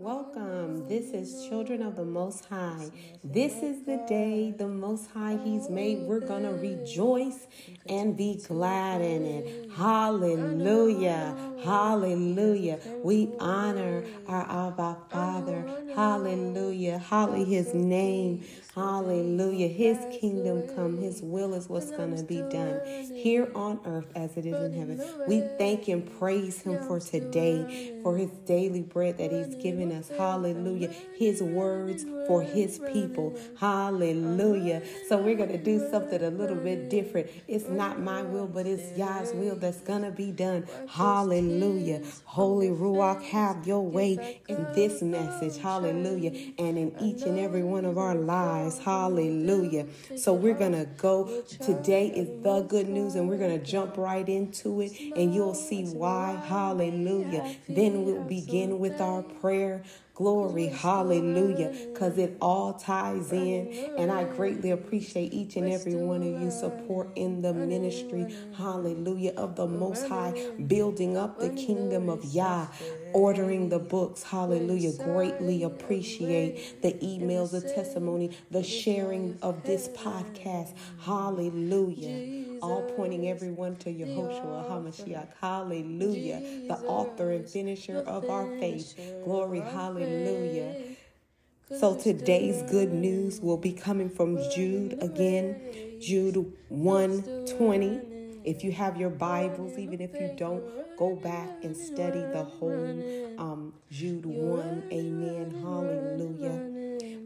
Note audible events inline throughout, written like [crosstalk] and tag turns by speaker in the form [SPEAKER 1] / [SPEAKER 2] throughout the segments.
[SPEAKER 1] Welcome. This is Children of the Most High. This is the day the Most High He's made. We're going to rejoice and be glad in it. Hallelujah. Hallelujah. We honor our Abba Father. Hallelujah. Holly His name. Hallelujah. His kingdom come. His will is what's going to be done here on earth as it is in heaven. We thank and praise Him for today, for His daily bread that He's given us. Hallelujah. His words for His people. Hallelujah. So we're going to do something a little bit different. It's not my will, but it's Yah's will that's going to be done. Hallelujah. Holy Ruach, have your way in this message. Hallelujah. And in each and every one of our lives. Hallelujah. So we're going to go. Today is the good news, and we're going to jump right into it, and you'll see why. Hallelujah. Then we'll begin with our prayer. Glory, hallelujah, because it all ties in. And I greatly appreciate each and every one of you support in the ministry, hallelujah, of the Most High, building up the kingdom of Yah, ordering the books, hallelujah. Greatly appreciate the emails, the testimony, the sharing of this podcast, hallelujah. All pointing everyone to Yehoshua HaMashiach, hallelujah, the author and finisher of our faith. Glory, hallelujah. So today's good news will be coming from Jude again, Jude 120. If you have your Bibles, even if you don't, go back and study the whole um, Jude 1. Amen. Hallelujah.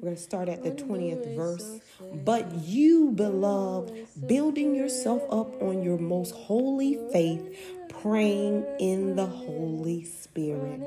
[SPEAKER 1] We're going to start at the 20th verse. But you, beloved, building yourself up on your most holy faith, praying in the Holy Spirit.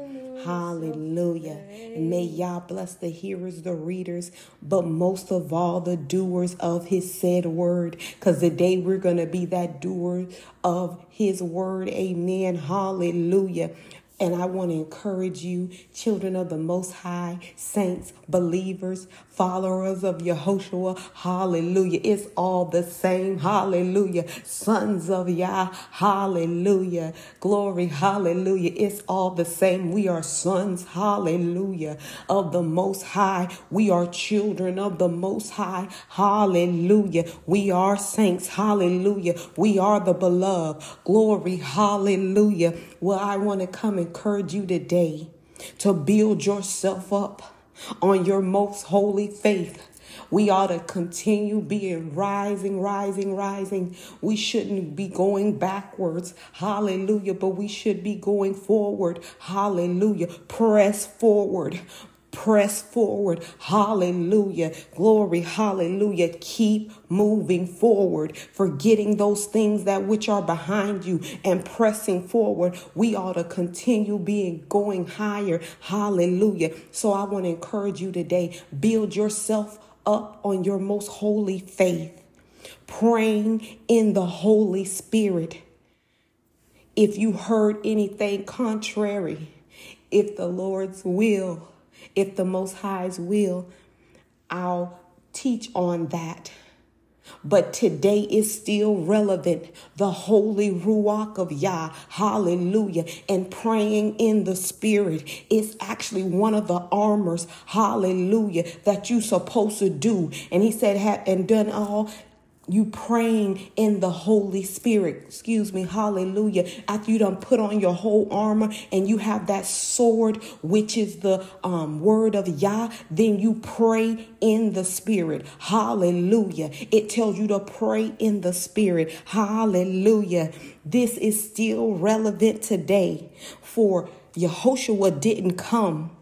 [SPEAKER 1] Hallelujah. And may Yah bless the hearers, the readers, but most of all the doers of his said word. Because today we're going to be that doer of his word. Amen. Hallelujah. And I want to encourage you, children of the Most High, saints, believers, followers of Yehoshua, hallelujah. It's all the same, hallelujah. Sons of Yah, hallelujah. Glory, hallelujah. It's all the same. We are sons, hallelujah, of the Most High. We are children of the Most High, hallelujah. We are saints, hallelujah. We are the beloved, glory, hallelujah. Well, I want to come encourage you today to build yourself up on your most holy faith. We ought to continue being rising, rising, rising. We shouldn't be going backwards. Hallelujah. But we should be going forward. Hallelujah. Press forward. Press forward. Hallelujah. Glory. Hallelujah. Keep moving forward, forgetting those things that which are behind you and pressing forward. We ought to continue being going higher. Hallelujah. So I want to encourage you today. Build yourself up on your most holy faith, praying in the Holy Spirit. If you heard anything contrary, if the Lord's will, if the Most High's will, I'll teach on that. But today is still relevant. The holy Ruach of Yah, hallelujah, and praying in the Spirit is actually one of the armors, hallelujah, that you're supposed to do. And he said, have and done all you praying in the Holy Spirit. Excuse me. Hallelujah. After you done put on your whole armor and you have that sword, which is the um, word of Yah, then you pray in the Spirit. Hallelujah. It tells you to pray in the Spirit. Hallelujah. This is still relevant today for Yehoshua didn't come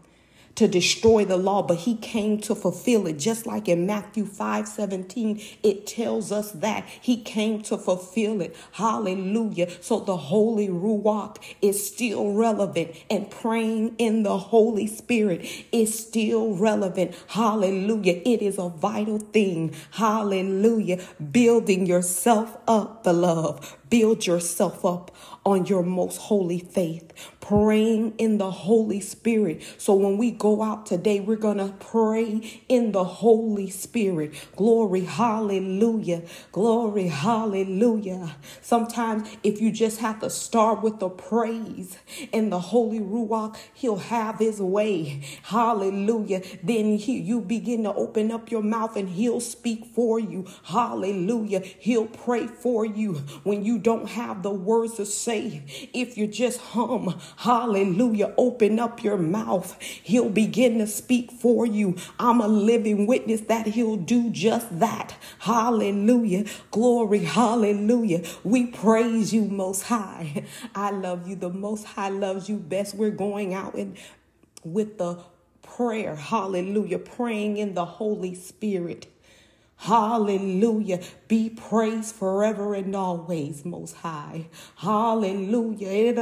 [SPEAKER 1] to destroy the law, but he came to fulfill it. Just like in Matthew 5 17, it tells us that he came to fulfill it. Hallelujah. So the Holy Ruach is still relevant, and praying in the Holy Spirit is still relevant. Hallelujah. It is a vital thing. Hallelujah. Building yourself up, beloved build yourself up on your most holy faith, praying in the Holy Spirit. So when we go out today, we're going to pray in the Holy Spirit. Glory, hallelujah. Glory, hallelujah. Sometimes if you just have to start with the praise in the Holy Ruach, He'll have His way. Hallelujah. Then he, you begin to open up your mouth and He'll speak for you. Hallelujah. He'll pray for you when you don't have the words to say if you just hum, hallelujah, open up your mouth, he'll begin to speak for you. I'm a living witness that he'll do just that. Hallelujah. Glory, hallelujah. We praise you, Most High. I love you. The Most High loves you best. We're going out and with the prayer, hallelujah, praying in the Holy Spirit. Hallelujah. Be praised forever and always, Most High. Hallelujah.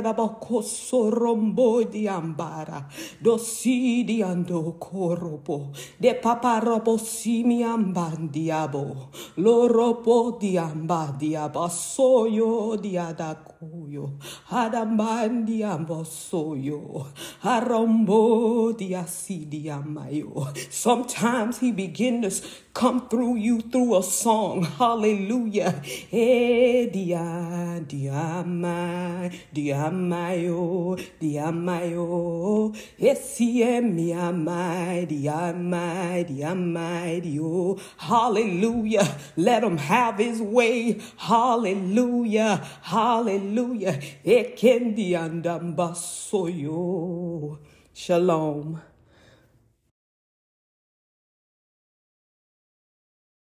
[SPEAKER 1] Dosidiando koropo. De paparopo simiambandiabo. Loropo diamba diaba soyo diadakuyo. Adambandiambo soyo. Arombo diasidiamayo. Sometimes he begins to come through you through a song. [laughs] Hallelujah. Eh, dia, dia, my, dia, my, oh, dia, my, oh. Esie, mi, my, dia, my, dia, my, oh. Hallelujah. Let him have his way. Hallelujah. Hallelujah. Ekendi andambasoyo. Shalom.